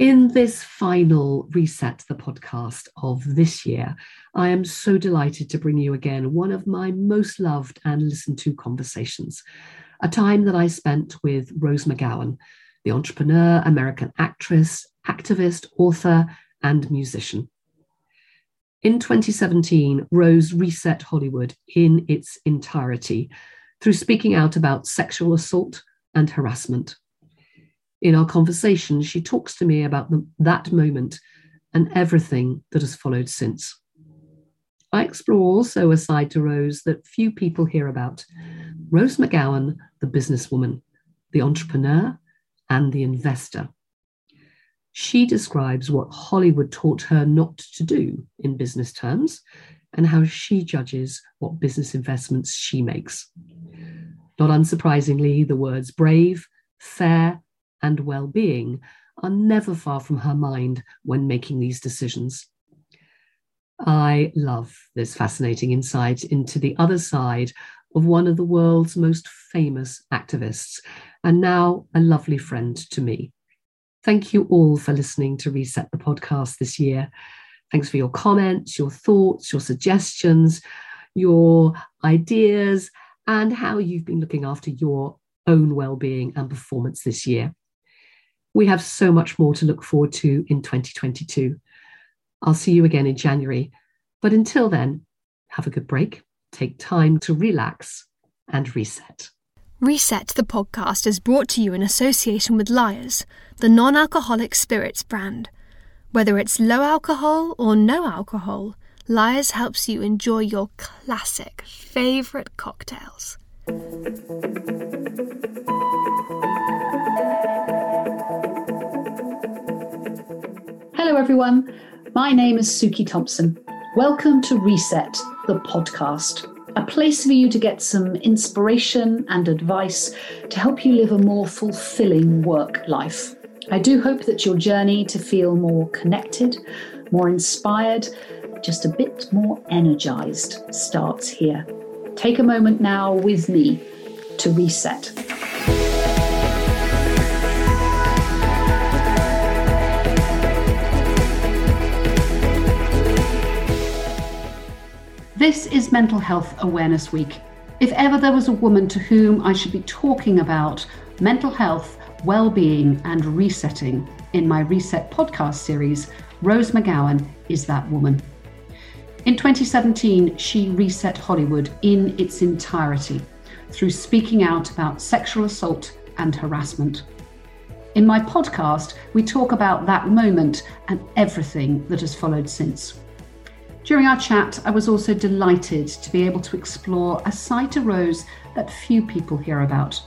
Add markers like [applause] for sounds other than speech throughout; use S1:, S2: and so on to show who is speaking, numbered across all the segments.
S1: In this final Reset the podcast of this year, I am so delighted to bring you again one of my most loved and listened to conversations, a time that I spent with Rose McGowan, the entrepreneur, American actress, activist, author, and musician. In 2017, Rose reset Hollywood in its entirety through speaking out about sexual assault and harassment in our conversation, she talks to me about the, that moment and everything that has followed since. I explore also a side to Rose that few people hear about Rose McGowan, the businesswoman, the entrepreneur, and the investor. She describes what Hollywood taught her not to do in business terms and how she judges what business investments she makes. Not unsurprisingly, the words brave, fair, and well being are never far from her mind when making these decisions. I love this fascinating insight into the other side of one of the world's most famous activists, and now a lovely friend to me. Thank you all for listening to Reset the podcast this year. Thanks for your comments, your thoughts, your suggestions, your ideas, and how you've been looking after your own well-being and performance this year. We have so much more to look forward to in 2022. I'll see you again in January. But until then, have a good break, take time to relax and reset.
S2: Reset the podcast is brought to you in association with Lyre's, the non alcoholic spirits brand. Whether it's low alcohol or no alcohol, Lyre's helps you enjoy your classic favourite cocktails.
S3: Hello, everyone. My name is Suki Thompson. Welcome to Reset, the podcast, a place for you to get some inspiration and advice to help you live a more fulfilling work life. I do hope that your journey to feel more connected, more inspired, just a bit more energized starts here. Take a moment now with me to reset. This is Mental Health Awareness Week. If ever there was a woman to whom I should be talking about mental health, well-being and resetting in my Reset podcast series, Rose McGowan is that woman. In 2017, she reset Hollywood in its entirety through speaking out about sexual assault and harassment. In my podcast, we talk about that moment and everything that has followed since. During our chat, I was also delighted to be able to explore a side to Rose that few people hear about.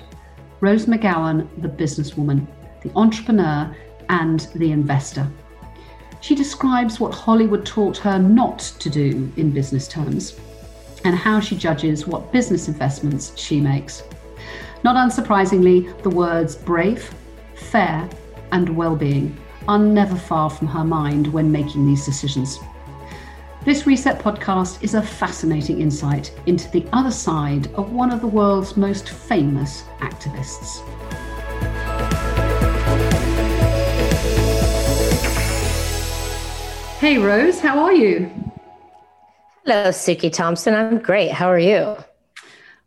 S3: Rose McGowan, the businesswoman, the entrepreneur, and the investor. She describes what Hollywood taught her not to do in business terms and how she judges what business investments she makes. Not unsurprisingly, the words brave, fair, and well being are never far from her mind when making these decisions. This Reset podcast is a fascinating insight into the other side of one of the world's most famous activists. Hey, Rose, how are you?
S4: Hello, Suki Thompson. I'm great. How are you?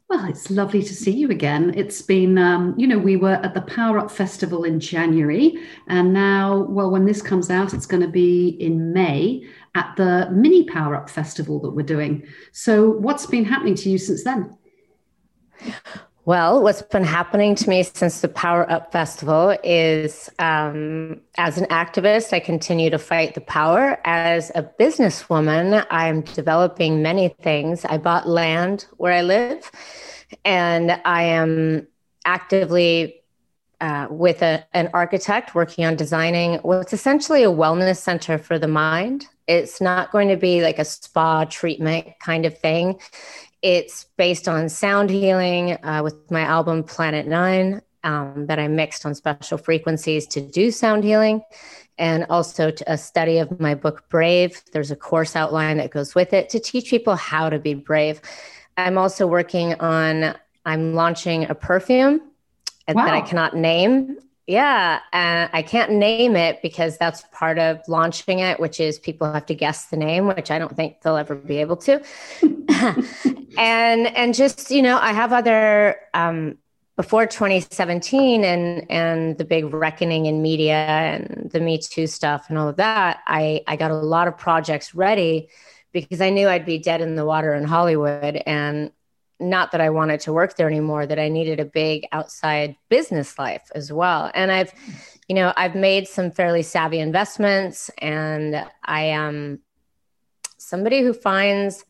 S3: Well, it's lovely to see you again. It's been, um, you know, we were at the Power Up Festival in January, and now, well, when this comes out, it's going to be in May at the Mini Power Up Festival that we're doing. So, what's been happening to you since then?
S4: Well, what's been happening to me since the Power Up Festival is um, as an activist, I continue to fight the power. As a businesswoman, I'm developing many things. I bought land where I live, and I am actively uh, with a, an architect working on designing what's essentially a wellness center for the mind. It's not going to be like a spa treatment kind of thing. It's based on sound healing uh, with my album Planet Nine um, that I mixed on special frequencies to do sound healing. And also a study of my book Brave. There's a course outline that goes with it to teach people how to be brave. I'm also working on, I'm launching a perfume wow. that I cannot name. Yeah, and I can't name it because that's part of launching it, which is people have to guess the name, which I don't think they'll ever be able to. [laughs] and and just you know, I have other um, before 2017 and and the big reckoning in media and the Me Too stuff and all of that. I I got a lot of projects ready because I knew I'd be dead in the water in Hollywood and not that I wanted to work there anymore, that I needed a big outside business life as well. And I've, you know, I've made some fairly savvy investments and I am somebody who finds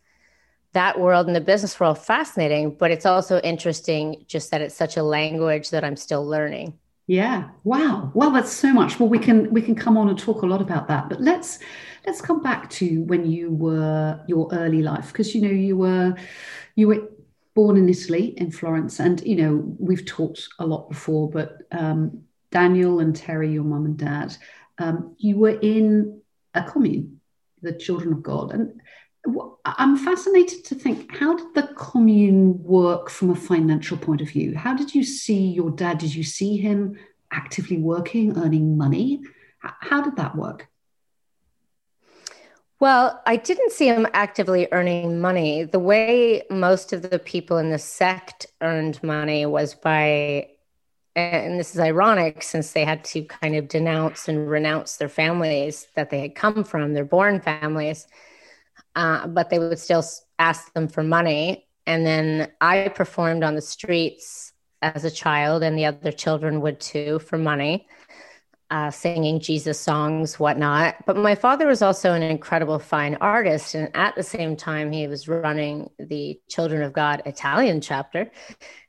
S4: that world and the business world fascinating, but it's also interesting just that it's such a language that I'm still learning.
S3: Yeah. Wow. Well, that's so much. Well, we can we can come on and talk a lot about that. But let's let's come back to when you were your early life because you know you were you were born in Italy, in Florence. And, you know, we've talked a lot before, but um, Daniel and Terry, your mum and dad, um, you were in a commune, the Children of God. And I'm fascinated to think how did the commune work from a financial point of view? How did you see your dad? Did you see him actively working, earning money? How did that work?
S4: Well, I didn't see him actively earning money. The way most of the people in the sect earned money was by, and this is ironic since they had to kind of denounce and renounce their families that they had come from, their born families, uh, but they would still ask them for money. And then I performed on the streets as a child, and the other children would too for money uh, singing Jesus songs, whatnot. But my father was also an incredible fine artist. And at the same time, he was running the Children of God Italian chapter. [laughs]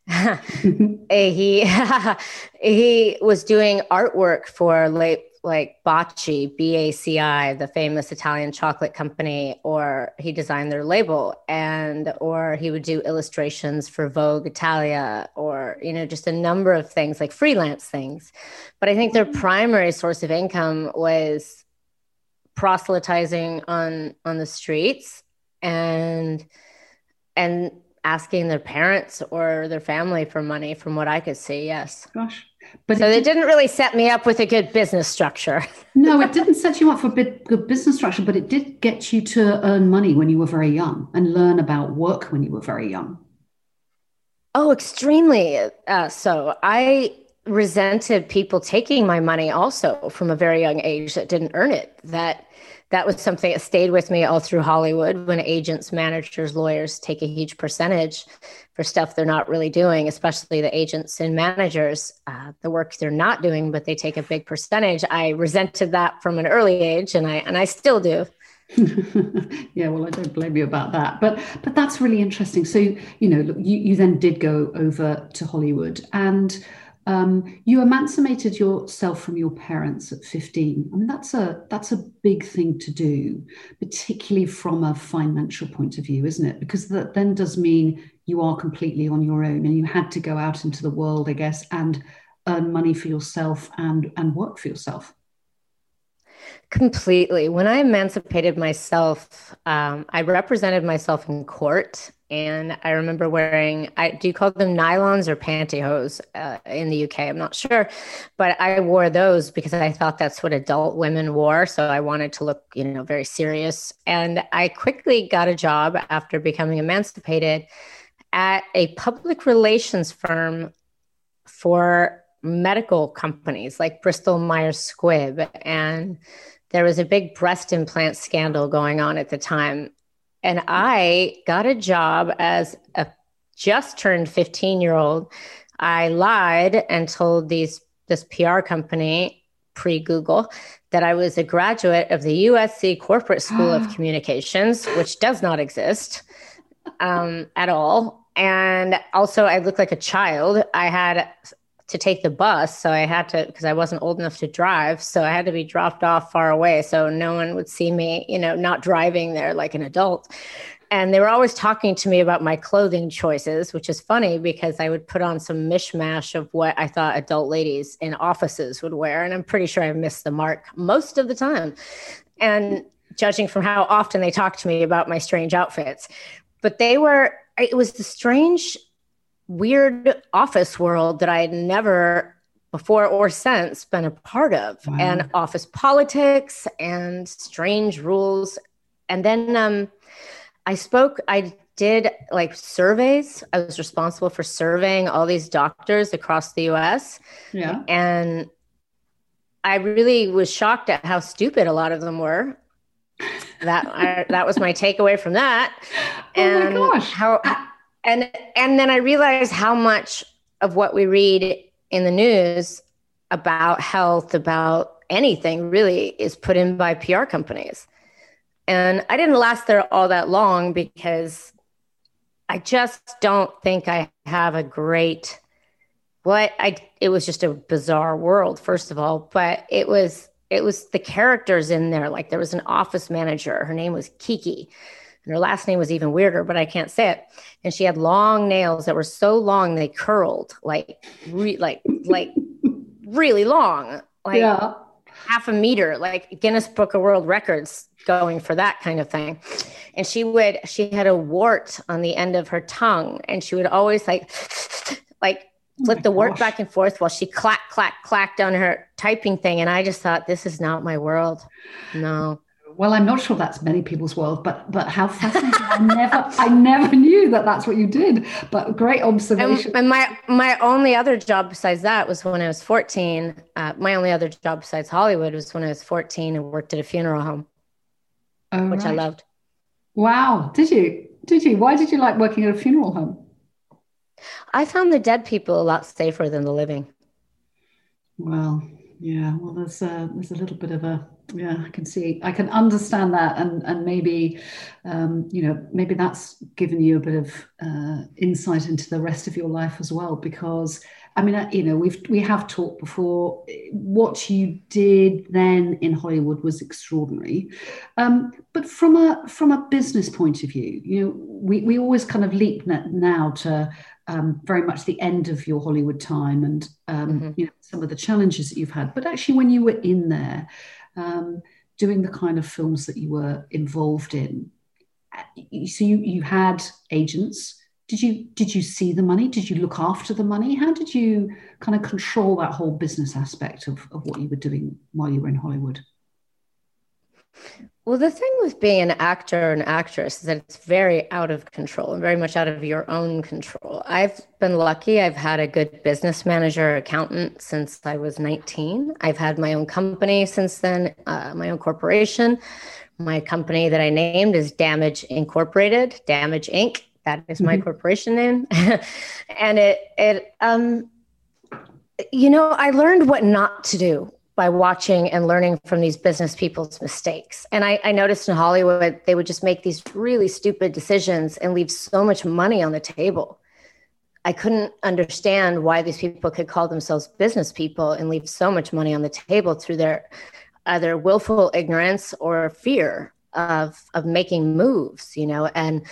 S4: [laughs] he [laughs] he was doing artwork for late like Baci, B-A-C-I, the famous Italian chocolate company, or he designed their label, and or he would do illustrations for Vogue Italia, or you know, just a number of things like freelance things. But I think their mm-hmm. primary source of income was proselytizing on on the streets and and asking their parents or their family for money from what I could see. Yes.
S3: Gosh.
S4: But so it, did, not really set me up with a good business structure. [laughs]
S3: no, it didn't set you up for a good business structure, but it did get you to earn money when you were very young and learn about work when you were very young.
S4: Oh, extremely uh, so. I resented people taking my money also from a very young age that didn't earn it. That that was something that stayed with me all through Hollywood when agents, managers, lawyers take a huge percentage for stuff they're not really doing, especially the agents and managers, uh, the work they're not doing, but they take a big percentage. I resented that from an early age, and I and I still do. [laughs]
S3: yeah, well, I don't blame you about that, but but that's really interesting. So you know, you you then did go over to Hollywood and um, you emancipated yourself from your parents at 15. I mean, that's a that's a big thing to do, particularly from a financial point of view, isn't it? Because that then does mean you are completely on your own, and you had to go out into the world, I guess, and earn money for yourself and and work for yourself.
S4: Completely. When I emancipated myself, um, I represented myself in court and I remember wearing I do you call them nylons or pantyhose uh, in the UK I'm not sure. But I wore those because I thought that's what adult women wore. So I wanted to look you know very serious. And I quickly got a job after becoming emancipated at a public relations firm for medical companies like Bristol Myers Squibb. And there was a big breast implant scandal going on at the time and I got a job as a just turned 15 year old. I lied and told these this PR company pre Google that I was a graduate of the USC Corporate School of [gasps] Communications, which does not exist um, at all. And also, I looked like a child. I had to take the bus. So I had to, because I wasn't old enough to drive. So I had to be dropped off far away. So no one would see me, you know, not driving there like an adult. And they were always talking to me about my clothing choices, which is funny because I would put on some mishmash of what I thought adult ladies in offices would wear. And I'm pretty sure I missed the mark most of the time. And judging from how often they talked to me about my strange outfits, but they were, it was the strange weird office world that I had never before or since been a part of, wow. and office politics and strange rules. And then um, I spoke, I did like surveys. I was responsible for surveying all these doctors across the US.
S3: Yeah.
S4: And I really was shocked at how stupid a lot of them were. That I, that was my takeaway from that.
S3: And [laughs] oh my gosh.
S4: how and and then I realized how much of what we read in the news about health, about anything really is put in by PR companies. And I didn't last there all that long because I just don't think I have a great what I it was just a bizarre world first of all, but it was it was the characters in there like there was an office manager, her name was Kiki. And her last name was even weirder, but I can't say it. And she had long nails that were so long they curled like re- like like really long, like yeah. half a meter, like Guinness Book of World Records going for that kind of thing. And she would, she had a wart on the end of her tongue, and she would always like, [sniffs] like oh flip oh the wart back and forth while she clack, clack, clacked on her typing thing. And I just thought, this is not my world. No
S3: well, I'm not sure that's many people's world, but but how fascinating! I never I never knew that that's what you did. But great observation.
S4: And, my my only other job besides that was when I was 14. Uh, my only other job besides Hollywood was when I was 14 and worked at a funeral home, oh, which right. I loved.
S3: Wow! Did you? Did you? Why did you like working at a funeral home?
S4: I found the dead people a lot safer than the living.
S3: Well, yeah. Well, there's a, there's a little bit of a yeah i can see i can understand that and and maybe um, you know maybe that's given you a bit of uh, insight into the rest of your life as well because i mean uh, you know we've we have talked before what you did then in hollywood was extraordinary um, but from a from a business point of view you know we, we always kind of leap now to um, very much the end of your Hollywood time and um, mm-hmm. you know some of the challenges that you've had. But actually, when you were in there, um, doing the kind of films that you were involved in. So you, you had agents. Did you did you see the money? Did you look after the money? How did you kind of control that whole business aspect of, of what you were doing while you were in Hollywood?
S4: Well, the thing with being an actor and actress is that it's very out of control and very much out of your own control. I've been lucky. I've had a good business manager, accountant since I was 19. I've had my own company since then, uh, my own corporation. My company that I named is Damage Incorporated, Damage Inc. That is my mm-hmm. corporation name. [laughs] and it, it, um, you know, I learned what not to do by watching and learning from these business people's mistakes. And I, I, noticed in Hollywood, they would just make these really stupid decisions and leave so much money on the table. I couldn't understand why these people could call themselves business people and leave so much money on the table through their either willful ignorance or fear of of making moves, you know. And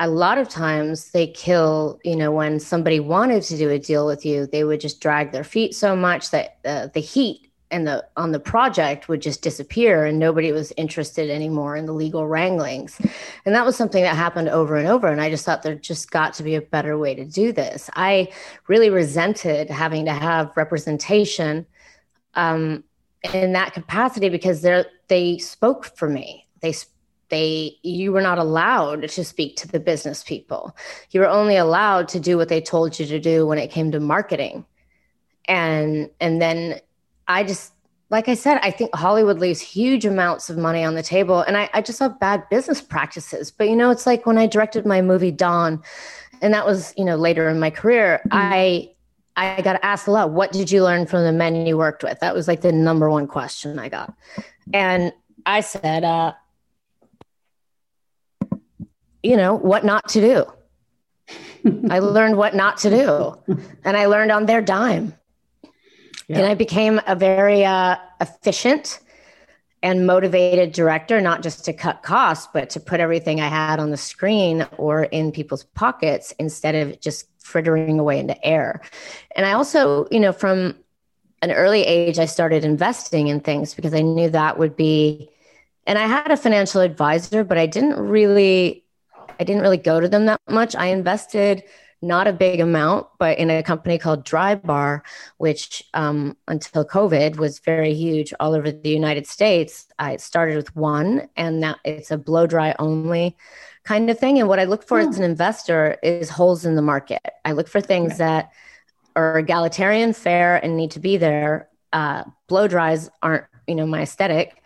S4: a lot of times they kill, you know, when somebody wanted to do a deal with you, they would just drag their feet so much that uh, the heat and the on the project would just disappear and nobody was interested anymore in the legal wranglings. And that was something that happened over and over and i just thought there just got to be a better way to do this. I really resented having to have representation um, in that capacity because they they spoke for me. They they you were not allowed to speak to the business people. You were only allowed to do what they told you to do when it came to marketing. And and then I just, like I said, I think Hollywood leaves huge amounts of money on the table. And I, I just saw bad business practices. But, you know, it's like when I directed my movie Dawn, and that was, you know, later in my career, mm-hmm. I, I got asked a lot, what did you learn from the men you worked with? That was like the number one question I got. And I said, uh, you know, what not to do. [laughs] I learned what not to do. And I learned on their dime. Yeah. And I became a very uh, efficient and motivated director, not just to cut costs, but to put everything I had on the screen or in people's pockets instead of just frittering away into air. And I also, you know, from an early age, I started investing in things because I knew that would be, and I had a financial advisor, but I didn't really, I didn't really go to them that much. I invested not a big amount, but in a company called Drybar, which um, until COVID was very huge all over the United States. I started with one, and now it's a blow dry only kind of thing. And what I look for as an investor is holes in the market. I look for things that are egalitarian, fair, and need to be there. Uh, blow dries aren't, you know, my aesthetic,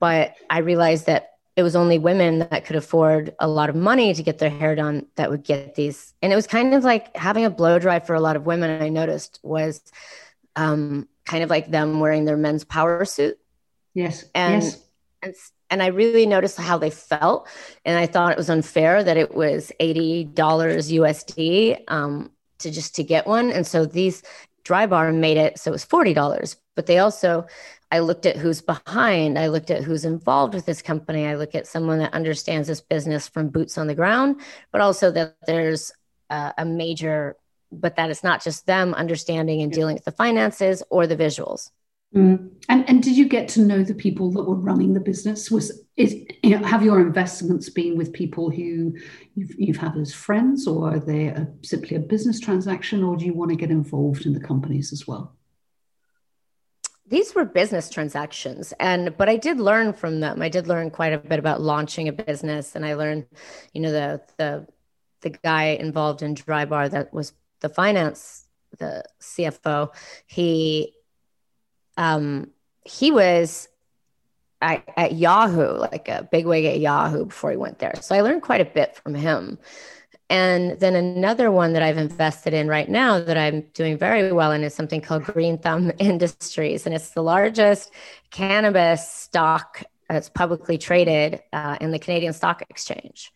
S4: but I realized that it was only women that could afford a lot of money to get their hair done that would get these. And it was kind of like having a blow dry for a lot of women. I noticed was um, kind of like them wearing their men's power suit.
S3: Yes.
S4: And,
S3: yes.
S4: and and I really noticed how they felt, and I thought it was unfair that it was eighty dollars USD um, to just to get one. And so these dry bar made it so it was forty dollars. But they also I looked at who's behind. I looked at who's involved with this company. I look at someone that understands this business from boots on the ground, but also that there's uh, a major, but that it's not just them understanding and dealing with the finances or the visuals.
S3: Mm. And and did you get to know the people that were running the business? Was is you know have your investments been with people who you've, you've had as friends, or are they a, simply a business transaction, or do you want to get involved in the companies as well?
S4: These were business transactions and but i did learn from them. I did learn quite a bit about launching a business and i learned you know the the the guy involved in Drybar that was the finance the cfo he um he was at, at yahoo like a big wig at yahoo before he went there. So i learned quite a bit from him and then another one that I've invested in right now that I'm doing very well in is something called Green Thumb [laughs] Industries. And it's the largest cannabis stock that's publicly traded uh, in the Canadian Stock Exchange.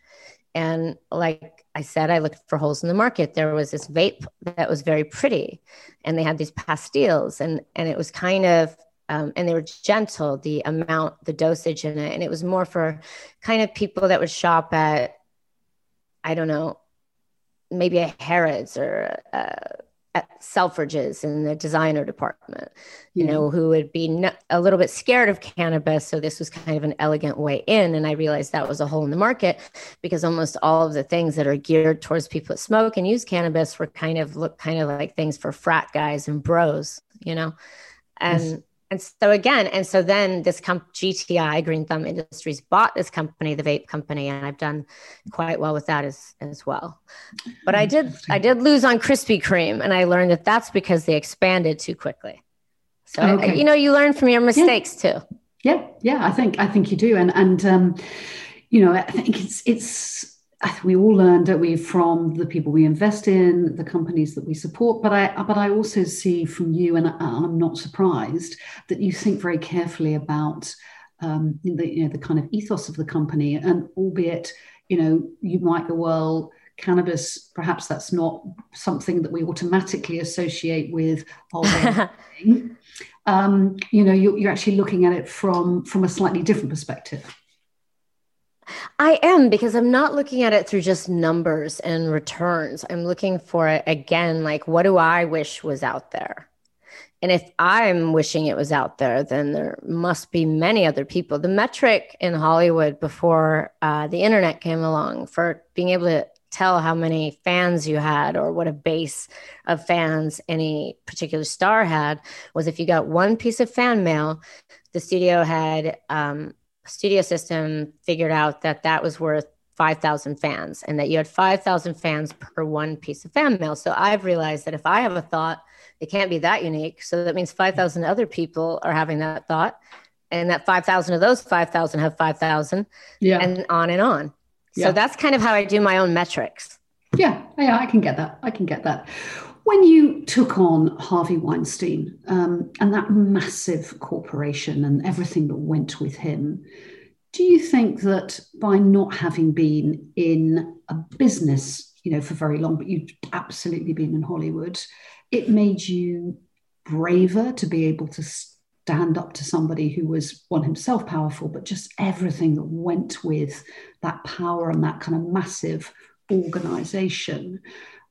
S4: And like I said, I looked for holes in the market. There was this vape that was very pretty, and they had these pastilles, and and it was kind of um, and they were gentle the amount the dosage in it and it was more for kind of people that would shop at i don't know maybe a Harrods or a, Selfridges in the designer department, you know, mm-hmm. who would be a little bit scared of cannabis. So this was kind of an elegant way in. And I realized that was a hole in the market because almost all of the things that are geared towards people that smoke and use cannabis were kind of look kind of like things for frat guys and bros, you know. And yes and so again, and so then this comp- GTI Green Thumb Industries bought this company, the vape company, and I've done quite well with that as as well. But I did I did lose on Krispy Kreme, and I learned that that's because they expanded too quickly. So okay. you know, you learn from your mistakes
S3: yeah.
S4: too.
S3: Yeah, yeah, I think I think you do, and and um, you know, I think it's it's we all learn, don't we, from the people we invest in, the companies that we support. But I, but I also see from you, and I'm not surprised that you think very carefully about um, the, you know, the kind of ethos of the company, and albeit, you know, you might go, well, cannabis, perhaps that's not something that we automatically associate with [laughs] um, you know, you're, you're actually looking at it from from a slightly different perspective.
S4: I am because I'm not looking at it through just numbers and returns. I'm looking for it again, like, what do I wish was out there? And if I'm wishing it was out there, then there must be many other people. The metric in Hollywood before uh, the internet came along for being able to tell how many fans you had or what a base of fans any particular star had was if you got one piece of fan mail, the studio had um, studio system figured out that that was worth 5,000 fans and that you had 5,000 fans per one piece of fan mail. So I've realized that if I have a thought, it can't be that unique. So that means 5,000 other people are having that thought. And that 5,000 of those 5,000 have 5,000 yeah. and on and on. Yeah. So that's kind of how I do my own metrics.
S3: Yeah, yeah, I can get that. I can get that. When you took on Harvey Weinstein um, and that massive corporation and everything that went with him, do you think that by not having been in a business, you know, for very long, but you'd absolutely been in Hollywood, it made you braver to be able to stand up to somebody who was one himself powerful, but just everything that went with that power and that kind of massive organization?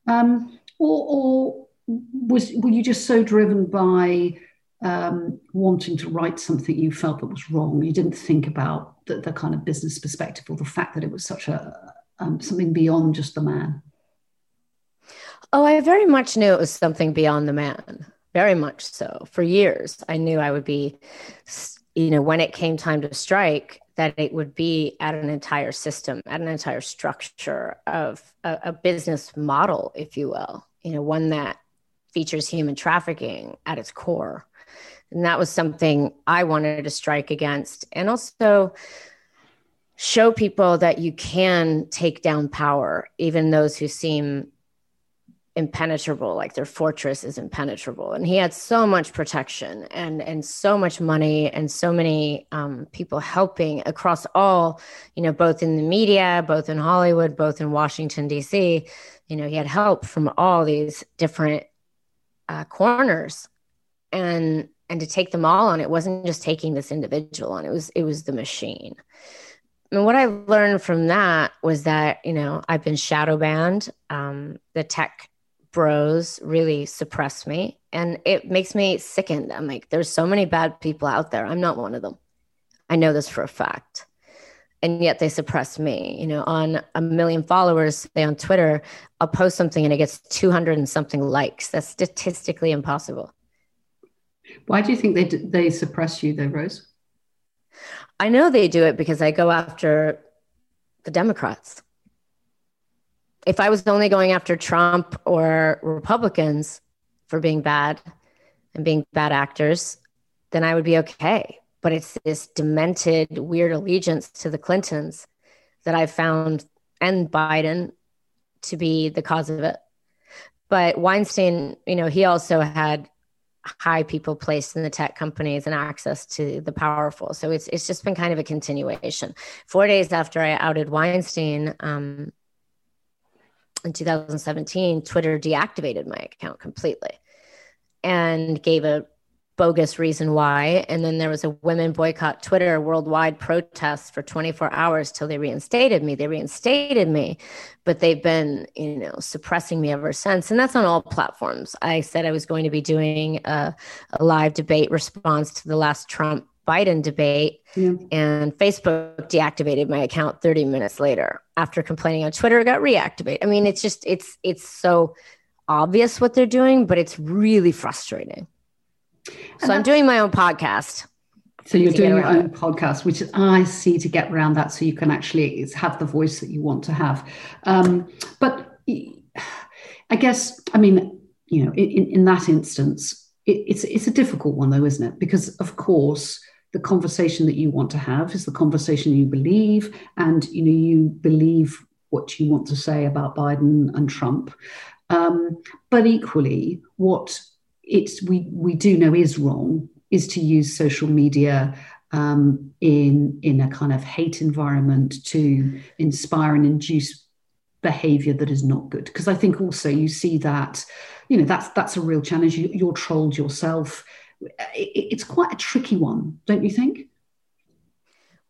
S3: Um, or, or was were you just so driven by um, wanting to write something you felt that was wrong? You didn't think about the, the kind of business perspective or the fact that it was such a um, something beyond just the man.
S4: Oh, I very much knew it was something beyond the man. Very much so. For years, I knew I would be, you know, when it came time to strike, that it would be at an entire system, at an entire structure of a, a business model, if you will, you know, one that features human trafficking at its core. And that was something I wanted to strike against. And also, show people that you can take down power, even those who seem impenetrable like their fortress is impenetrable and he had so much protection and and so much money and so many um, people helping across all you know both in the media both in hollywood both in washington d.c you know he had help from all these different uh, corners and and to take them all on it wasn't just taking this individual on it was it was the machine and what I learned from that was that, you know, I've been shadow banned. Um, the tech bros really suppress me and it makes me sickened. I'm like, there's so many bad people out there. I'm not one of them. I know this for a fact. And yet they suppress me. You know, on a million followers, say on Twitter, I'll post something and it gets 200 and something likes. That's statistically impossible.
S3: Why do you think they, they suppress you, though, Rose?
S4: I know they do it because I go after the Democrats if I was only going after Trump or Republicans for being bad and being bad actors, then I would be okay. But it's this demented, weird allegiance to the Clintons that I've found and Biden to be the cause of it. But Weinstein, you know, he also had high people placed in the tech companies and access to the powerful. So it's it's just been kind of a continuation. Four days after I outed Weinstein, um, in 2017, Twitter deactivated my account completely and gave a bogus reason why. And then there was a women boycott Twitter worldwide protest for 24 hours till they reinstated me. They reinstated me, but they've been, you know, suppressing me ever since. And that's on all platforms. I said I was going to be doing a, a live debate response to the last Trump Biden debate, yeah. and Facebook deactivated my account 30 minutes later after complaining on Twitter. It got reactivated. I mean, it's just it's it's so obvious what they're doing, but it's really frustrating. So I'm doing my own podcast.
S3: So you're doing your own it. podcast, which I see to get around that, so you can actually have the voice that you want to have. Um, but I guess, I mean, you know, in, in that instance, it, it's it's a difficult one though, isn't it? Because of course the conversation that you want to have is the conversation you believe and you know you believe what you want to say about biden and trump. Um, but equally what it's we we do know is wrong is to use social media um, in in a kind of hate environment to inspire and induce behavior that is not good. Because i think also you see that you know that's that's a real challenge. You, you're trolled yourself it's quite a tricky one, don't you think?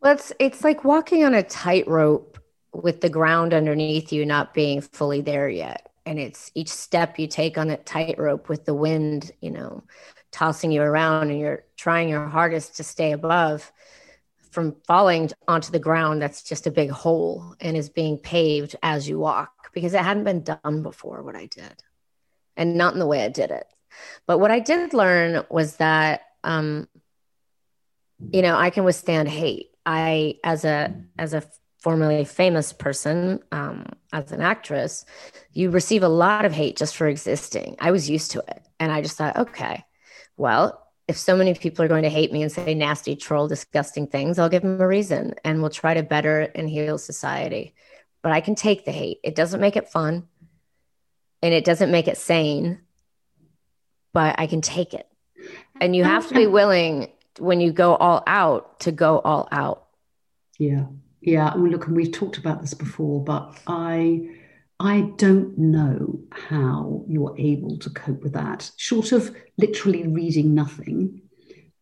S4: Well, it's it's like walking on a tightrope with the ground underneath you not being fully there yet, and it's each step you take on that tightrope with the wind, you know, tossing you around, and you're trying your hardest to stay above from falling onto the ground that's just a big hole and is being paved as you walk because it hadn't been done before what I did and not in the way I did it. But what I did learn was that, um, you know, I can withstand hate. I, as a as a formerly famous person, um, as an actress, you receive a lot of hate just for existing. I was used to it, and I just thought, okay, well, if so many people are going to hate me and say nasty, troll, disgusting things, I'll give them a reason, and we'll try to better and heal society. But I can take the hate. It doesn't make it fun, and it doesn't make it sane but I can take it. And you have to be willing when you go all out to go all out.
S3: Yeah. Yeah. Well, look, and we've talked about this before, but I I don't know how you're able to cope with that, short of literally reading nothing.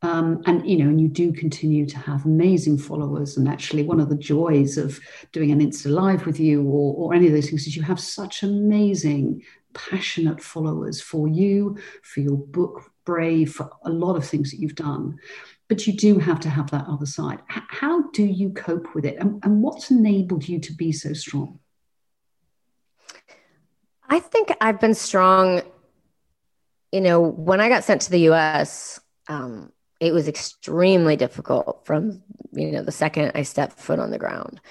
S3: Um, and you know, and you do continue to have amazing followers. And actually, one of the joys of doing an Insta Live with you or, or any of those things is you have such amazing passionate followers for you, for your book, Brave, for a lot of things that you've done. But you do have to have that other side. H- how do you cope with it? And, and what's enabled you to be so strong?
S4: I think I've been strong. You know, when I got sent to the US, um, it was extremely difficult from, you know, the second I stepped foot on the ground.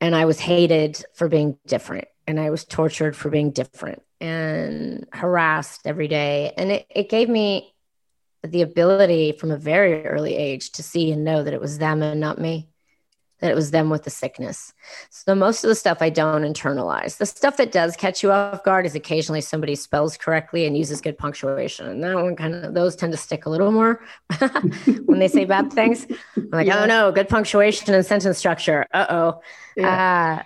S4: And I was hated for being different and I was tortured for being different and harassed every day. And it, it gave me the ability from a very early age to see and know that it was them and not me that it was them with the sickness. So most of the stuff I don't internalize. The stuff that does catch you off guard is occasionally somebody spells correctly and uses good punctuation. And that one kind of those tend to stick a little more [laughs] when they say bad things. I'm like, yeah. oh no, good punctuation and sentence structure. Uh-oh. Yeah. Uh,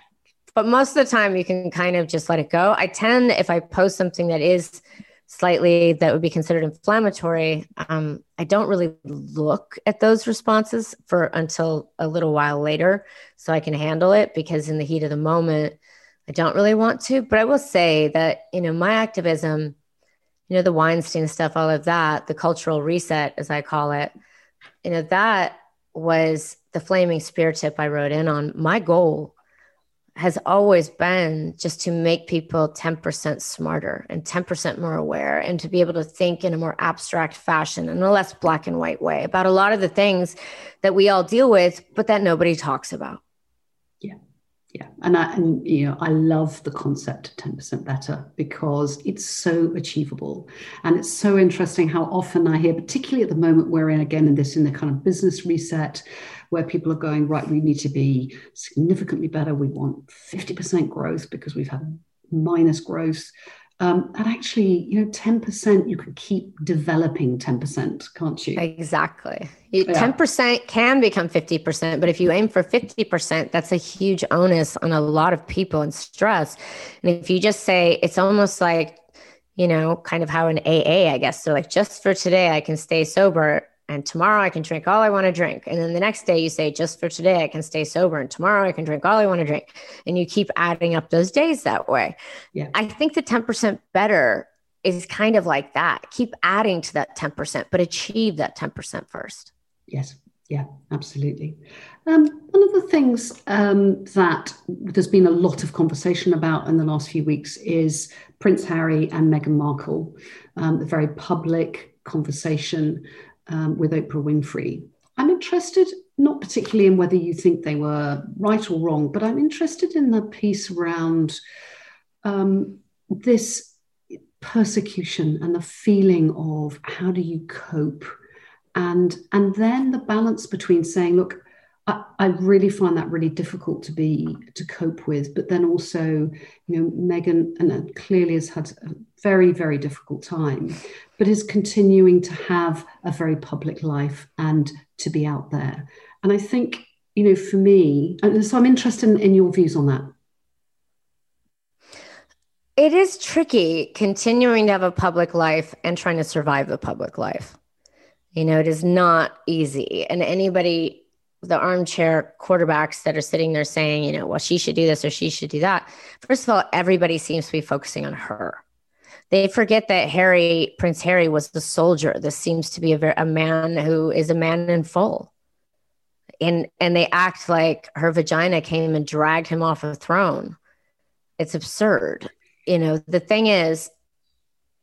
S4: but most of the time you can kind of just let it go. I tend, if I post something that is slightly that would be considered inflammatory, um, I don't really look at those responses for until a little while later so I can handle it because in the heat of the moment, I don't really want to. But I will say that, you know, my activism, you know, the Weinstein stuff, all of that, the cultural reset, as I call it, you know, that was the flaming spear tip I wrote in on. My goal has always been just to make people 10% smarter and 10% more aware and to be able to think in a more abstract fashion in a less black and white way about a lot of the things that we all deal with but that nobody talks about.
S3: Yeah. Yeah. And i and you know i love the concept of 10% better because it's so achievable. And it's so interesting how often i hear particularly at the moment we're in again in this in the kind of business reset where people are going, right, we need to be significantly better. We want 50% growth because we've had minus growth. Um, and actually, you know, 10%, you can keep developing 10%, can't you?
S4: Exactly. You, yeah. 10% can become 50%, but if you aim for 50%, that's a huge onus on a lot of people and stress. And if you just say, it's almost like, you know, kind of how an AA, I guess. So, like, just for today, I can stay sober and tomorrow I can drink all I want to drink. And then the next day you say, just for today, I can stay sober. And tomorrow I can drink all I want to drink. And you keep adding up those days that way. Yeah. I think the 10% better is kind of like that. Keep adding to that 10%, but achieve that 10% first.
S3: Yes. Yeah, absolutely. Um, one of the things um, that there's been a lot of conversation about in the last few weeks is Prince Harry and Meghan Markle, um, the very public conversation um, with Oprah Winfrey. I'm interested not particularly in whether you think they were right or wrong, but I'm interested in the piece around um, this persecution and the feeling of how do you cope, and and then the balance between saying, look, I, really find that really difficult to be to cope with. But then also, you know, Meghan and uh, clearly has had a very very difficult time, but is continuing to have a very public life and to be out there. And I think you know, for me, and so I'm interested in, in your views on that.
S4: It is tricky continuing to have a public life and trying to survive the public life. You know, it is not easy. And anybody the armchair quarterbacks that are sitting there saying, you know, well, she should do this or she should do that. First of all, everybody seems to be focusing on her. They forget that Harry, Prince Harry, was the soldier. This seems to be a, a man who is a man in full. And, and they act like her vagina came and dragged him off a throne. It's absurd. You know, the thing is,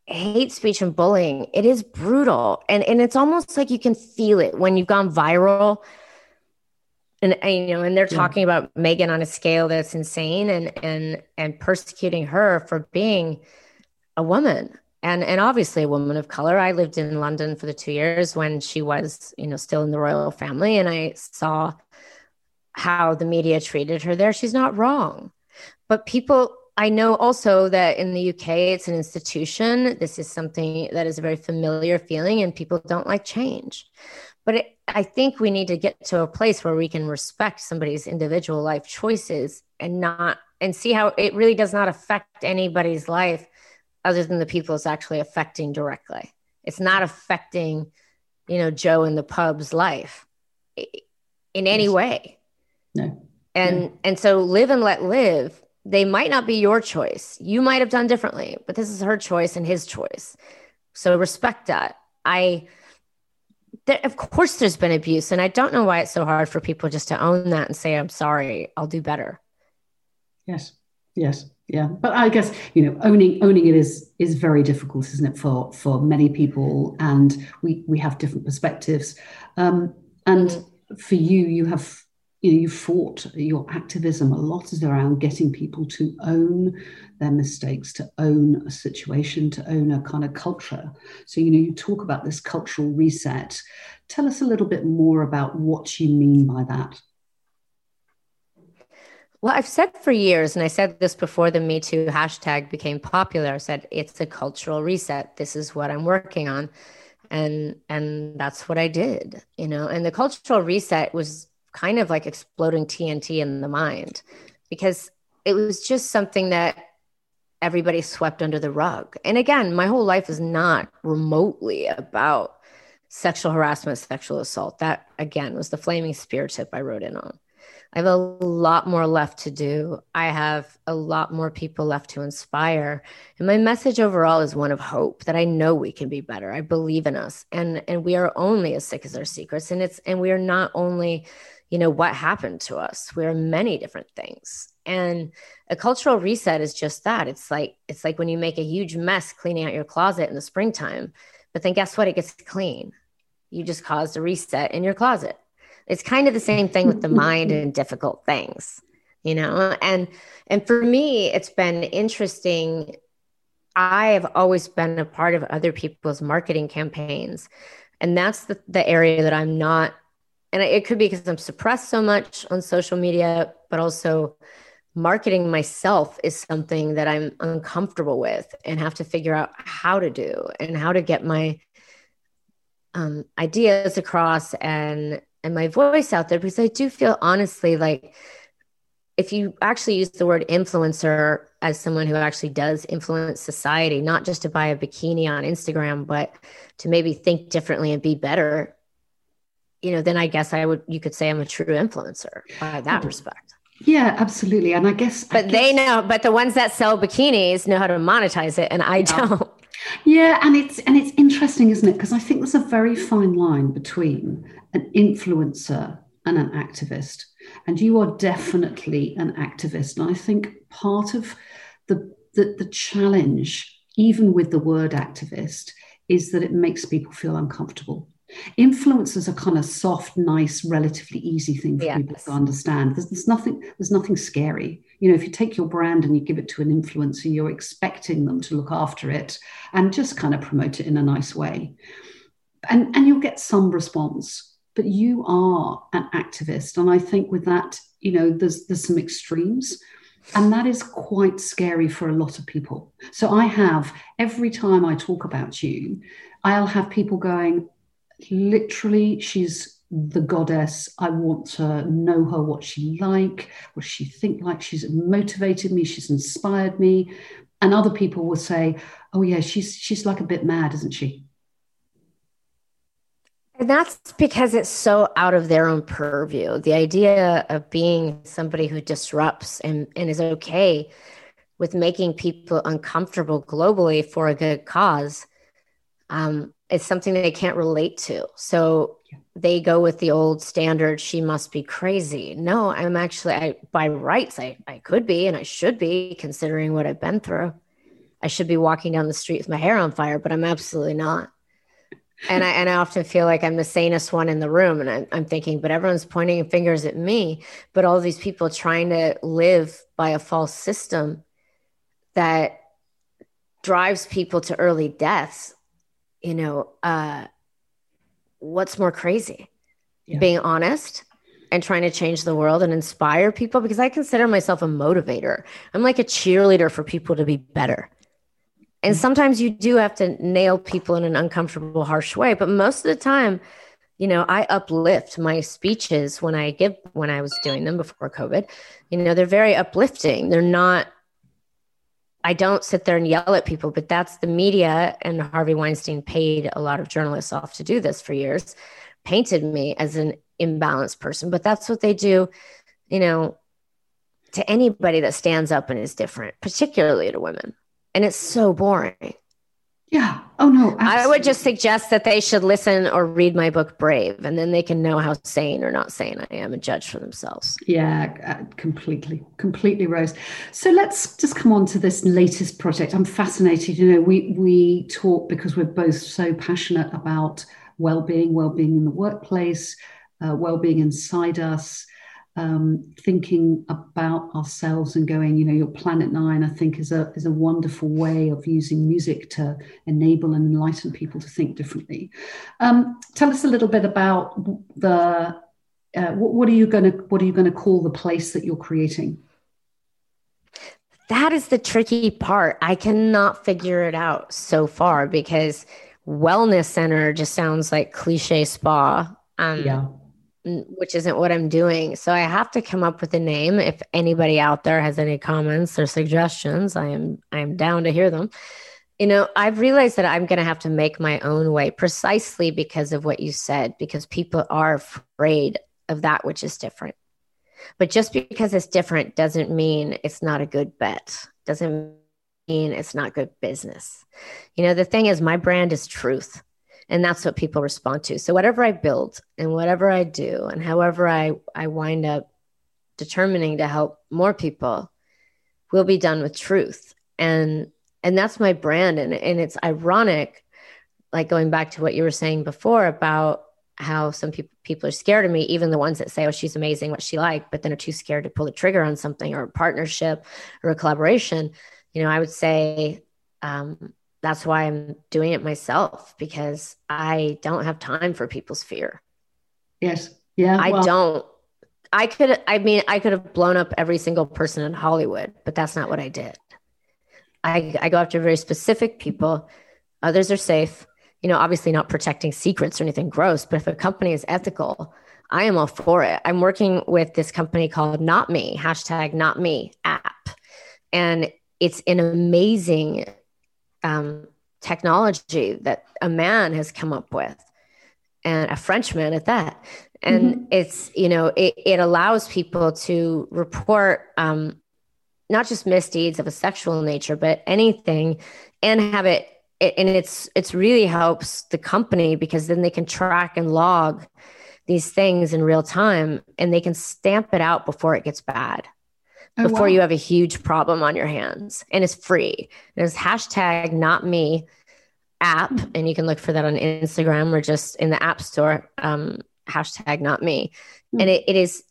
S4: hate speech and bullying, it is brutal. And, and it's almost like you can feel it when you've gone viral and, and, you know and they're yeah. talking about Meghan on a scale that's insane and and and persecuting her for being a woman and and obviously a woman of color. I lived in london for the two years when she was you know still in the royal family and i saw how the media treated her there. She's not wrong. But people i know also that in the uk it's an institution. This is something that is a very familiar feeling and people don't like change. But it, I think we need to get to a place where we can respect somebody's individual life choices and not and see how it really does not affect anybody's life other than the people it's actually affecting directly. It's not affecting, you know, Joe in the pub's life in any yes. way.
S3: No.
S4: And no. and so live and let live. They might not be your choice. You might have done differently, but this is her choice and his choice. So respect that. I there, of course there's been abuse and i don't know why it's so hard for people just to own that and say i'm sorry i'll do better.
S3: Yes. Yes. Yeah. But i guess you know owning owning it is is very difficult isn't it for for many people? And we we have different perspectives. Um and mm-hmm. for you you have you know you fought your activism a lot is around getting people to own their mistakes to own a situation to own a kind of culture so you know you talk about this cultural reset tell us a little bit more about what you mean by that
S4: well, I've said for years, and I said this before the Me Too hashtag became popular. I said it's a cultural reset. This is what I'm working on, and and that's what I did. You know, and the cultural reset was kind of like exploding TNT in the mind, because it was just something that everybody swept under the rug. And again, my whole life is not remotely about sexual harassment, sexual assault. That again was the flaming spear tip I wrote in on. I have a lot more left to do. I have a lot more people left to inspire. And my message overall is one of hope that I know we can be better. I believe in us. And and we are only as sick as our secrets. And it's and we are not only, you know, what happened to us. We are many different things. And a cultural reset is just that. It's like it's like when you make a huge mess cleaning out your closet in the springtime, but then guess what? It gets clean. You just caused a reset in your closet it's kind of the same thing with the mm-hmm. mind and difficult things, you know? And and for me, it's been interesting. I have always been a part of other people's marketing campaigns. And that's the, the area that I'm not, and it could be because I'm suppressed so much on social media, but also marketing myself is something that I'm uncomfortable with and have to figure out how to do and how to get my um, ideas across and and my voice out there because I do feel honestly like if you actually use the word influencer as someone who actually does influence society, not just to buy a bikini on Instagram, but to maybe think differently and be better, you know, then I guess I would, you could say I'm a true influencer by that mm-hmm. respect.
S3: Yeah, absolutely. And I guess,
S4: but
S3: I guess,
S4: they know, but the ones that sell bikinis know how to monetize it, and I don't.
S3: Yeah, and it's and it's interesting, isn't it? Because I think there's a very fine line between an influencer and an activist. And you are definitely an activist. And I think part of the, the, the challenge, even with the word activist, is that it makes people feel uncomfortable. Influencers are kind of soft, nice, relatively easy thing for yes. people to understand. There's, there's, nothing, there's nothing scary. You know, if you take your brand and you give it to an influencer, you're expecting them to look after it and just kind of promote it in a nice way. And, and you'll get some response but you are an activist and i think with that you know there's there's some extremes and that is quite scary for a lot of people so i have every time i talk about you i'll have people going literally she's the goddess. I want to know her what she like what she think like. She's motivated me she's inspired me. And other people will say oh yeah she's she's like a bit mad isn't she?
S4: And that's because it's so out of their own purview. The idea of being somebody who disrupts and, and is okay with making people uncomfortable globally for a good cause um, is something they can't relate to. So they go with the old standard, she must be crazy. No, I'm actually, I, by rights, I, I could be and I should be considering what I've been through. I should be walking down the street with my hair on fire, but I'm absolutely not and I and I often feel like I'm the sanest one in the room, and I'm, I'm thinking, but everyone's pointing fingers at me. But all these people trying to live by a false system that drives people to early deaths. You know, uh, what's more crazy? Yeah. Being honest and trying to change the world and inspire people because I consider myself a motivator. I'm like a cheerleader for people to be better. And sometimes you do have to nail people in an uncomfortable, harsh way. But most of the time, you know, I uplift my speeches when I give, when I was doing them before COVID. You know, they're very uplifting. They're not, I don't sit there and yell at people, but that's the media. And Harvey Weinstein paid a lot of journalists off to do this for years, painted me as an imbalanced person. But that's what they do, you know, to anybody that stands up and is different, particularly to women and it's so boring
S3: Yeah. Oh no.
S4: Absolutely. I would just suggest that they should listen or read my book Brave, and then they can know how sane or not sane I am and judge for themselves.
S3: Yeah, uh, completely, completely, Rose. So let's just come on to this latest project. I'm fascinated. You know, we we talk because we're both so passionate about well-being, well-being in the workplace, uh, well-being inside us um, thinking about ourselves and going, you know, your Planet Nine, I think, is a is a wonderful way of using music to enable and enlighten people to think differently. Um, tell us a little bit about the uh, what, what are you going to what are you going to call the place that you're creating?
S4: That is the tricky part. I cannot figure it out so far because wellness center just sounds like cliche spa. Um, yeah which isn't what I'm doing. So I have to come up with a name. If anybody out there has any comments or suggestions, I am I am down to hear them. You know, I've realized that I'm going to have to make my own way precisely because of what you said because people are afraid of that which is different. But just because it's different doesn't mean it's not a good bet. Doesn't mean it's not good business. You know, the thing is my brand is truth and that's what people respond to. So whatever i build and whatever i do and however i i wind up determining to help more people will be done with truth. And and that's my brand. And and it's ironic like going back to what you were saying before about how some people people are scared of me even the ones that say oh she's amazing what she like but then are too scared to pull the trigger on something or a partnership or a collaboration. You know i would say um, that's why I'm doing it myself because I don't have time for people's fear.
S3: Yes. Yeah.
S4: I well. don't. I could, I mean, I could have blown up every single person in Hollywood, but that's not what I did. I, I go after very specific people. Others are safe, you know, obviously not protecting secrets or anything gross, but if a company is ethical, I am all for it. I'm working with this company called Not Me, hashtag Not Me app. And it's an amazing um, technology that a man has come up with and a Frenchman at that. And mm-hmm. it's, you know, it, it allows people to report um, not just misdeeds of a sexual nature, but anything and have it, it, and it's, it's really helps the company because then they can track and log these things in real time and they can stamp it out before it gets bad oh, before wow. you have a huge problem on your hands and it's free. There's hashtag not me app hmm. and you can look for that on Instagram or just in the app store, um, hashtag not me. Mm. And it, it is,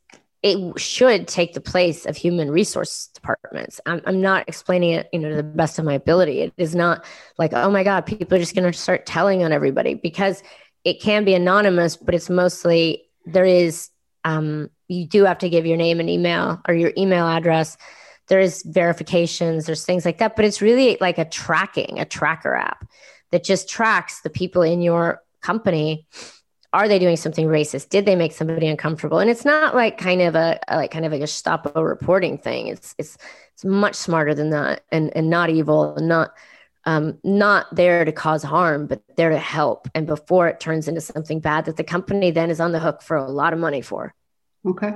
S4: it should take the place of human resource departments. I'm, I'm not explaining it, you know, to the best of my ability. It is not like, oh my God, people are just going to start telling on everybody because it can be anonymous, but it's mostly there is um, you do have to give your name and email or your email address. There's verifications, there's things like that, but it's really like a tracking, a tracker app that just tracks the people in your company. Are they doing something racist? Did they make somebody uncomfortable? And it's not like kind of a like kind of like a Gestapo reporting thing. It's it's it's much smarter than that, and and not evil, and not um, not there to cause harm, but there to help. And before it turns into something bad that the company then is on the hook for a lot of money for.
S3: Okay.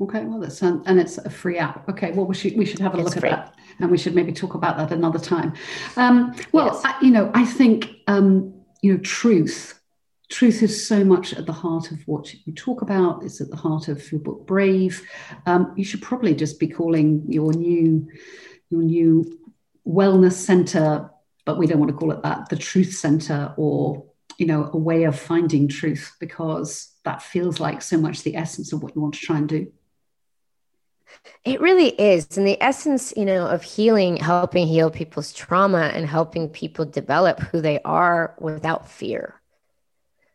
S3: Okay. Well, that's um, and it's a free app. Okay. Well, we should we should have a it's look free. at that, and we should maybe talk about that another time. Um, well, yes. I, you know, I think um, you know, truth. Truth is so much at the heart of what you talk about. It's at the heart of your book, Brave. Um, you should probably just be calling your new your new wellness center, but we don't want to call it that, the truth center or, you know, a way of finding truth because that feels like so much the essence of what you want to try and do.
S4: It really is. And the essence, you know, of healing, helping heal people's trauma and helping people develop who they are without fear.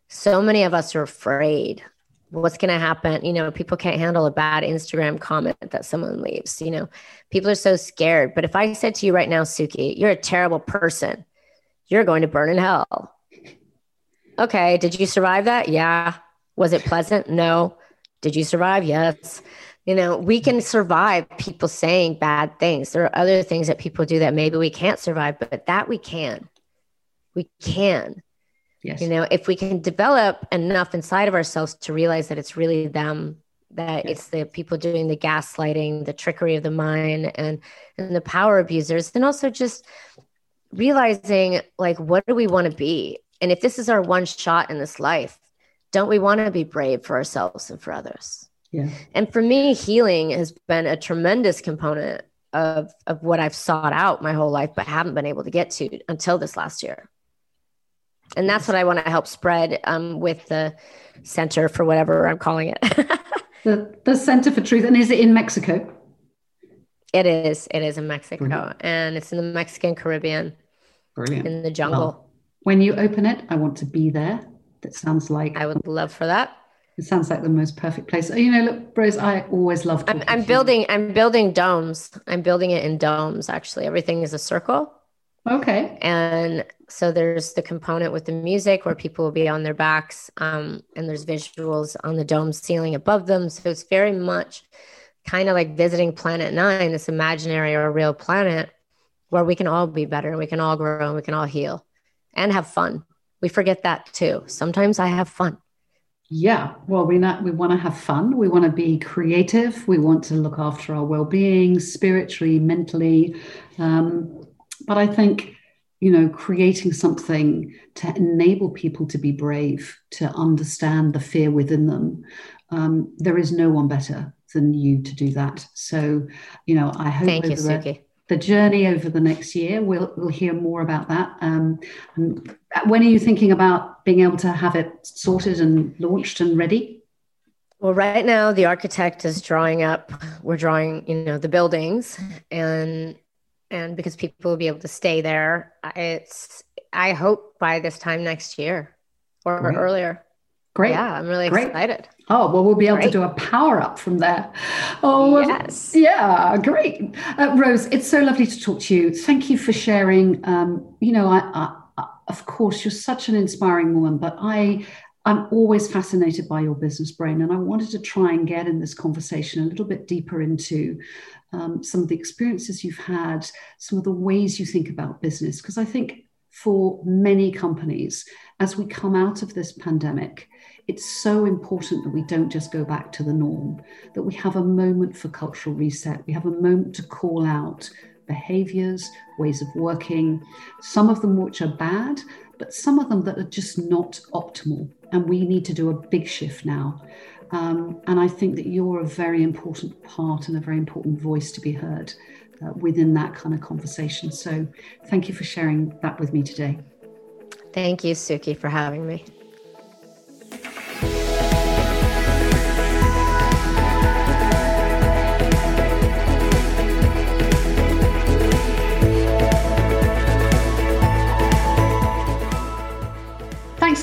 S4: So many of us are afraid what's going to happen you know people can't handle a bad instagram comment that someone leaves you know people are so scared but if i said to you right now suki you're a terrible person you're going to burn in hell okay did you survive that? Yeah. Was it pleasant? No. Did you survive? Yes. You know we can survive people saying bad things. There are other things that people do that maybe we can't survive but that we can. We can. Yes. You know, if we can develop enough inside of ourselves to realize that it's really them, that yes. it's the people doing the gaslighting, the trickery of the mind, and and the power abusers, and also just realizing like what do we want to be and if this is our one shot in this life don't we want to be brave for ourselves and for others?
S3: Yeah.
S4: And for me healing has been a tremendous component of of what i've sought out my whole life but haven't been able to get to until this last year. And that's what i want to help spread um, with the center for whatever i'm calling it. [laughs]
S3: The, the center for truth. And is it in mexico?
S4: It is. It is in mexico. Brilliant. and it's in the mexican caribbean.
S3: Brilliant.
S4: in the jungle
S3: when you open it i want to be there that sounds like
S4: i would love for that
S3: it sounds like the most perfect place. You know, look, Rose, I always love.
S4: I'm, I'm building. I'm building domes. I'm building it in domes. Actually, everything is a circle.
S3: Okay.
S4: And so there's the component with the music where people will be on their backs, um, and there's visuals on the dome ceiling above them. So it's very much kind of like visiting Planet Nine, this imaginary or real planet where we can all be better and we can all grow and we can all heal and have fun. We forget that too. Sometimes I have fun.
S3: Yeah, well, we not, we want to have fun. We want to be creative. We want to look after our well-being, spiritually, mentally. Um, but I think you know, creating something to enable people to be brave, to understand the fear within them. Um, there is no one better than you to do that. So, you know, I hope.
S4: Thank you, Suki
S3: the journey over the next year. We'll, we'll hear more about that. Um, when are you thinking about being able to have it sorted and launched and ready?
S4: Well, right now the architect is drawing up. We're drawing, you know, the buildings, and and because people will be able to stay there, it's. I hope by this time next year or Great. earlier.
S3: Great.
S4: Yeah, I'm really Great. excited.
S3: Oh, well, we'll be able great. to do a power up from there. Oh,
S4: yes.
S3: Yeah, great. Uh, Rose, it's so lovely to talk to you. Thank you for sharing. Um, you know, I, I, of course, you're such an inspiring woman, but I, I'm always fascinated by your business brain. And I wanted to try and get in this conversation a little bit deeper into um, some of the experiences you've had, some of the ways you think about business. Because I think for many companies, as we come out of this pandemic, it's so important that we don't just go back to the norm, that we have a moment for cultural reset. We have a moment to call out behaviors, ways of working, some of them which are bad, but some of them that are just not optimal. And we need to do a big shift now. Um, and I think that you're a very important part and a very important voice to be heard uh, within that kind of conversation. So thank you for sharing that with me today.
S4: Thank you, Suki, for having me.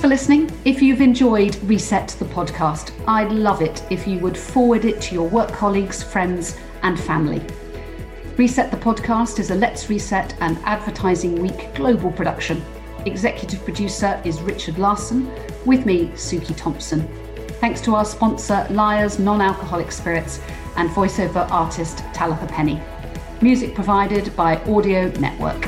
S3: For listening. If you've enjoyed Reset the podcast, I'd love it if you would forward it to your work colleagues, friends, and family. Reset the podcast is a Let's Reset and Advertising Week global production. Executive producer is Richard Larson, with me, Suki Thompson. Thanks to our sponsor, Lyre's Non Alcoholic Spirits, and voiceover artist Talitha Penny. Music provided by Audio Network.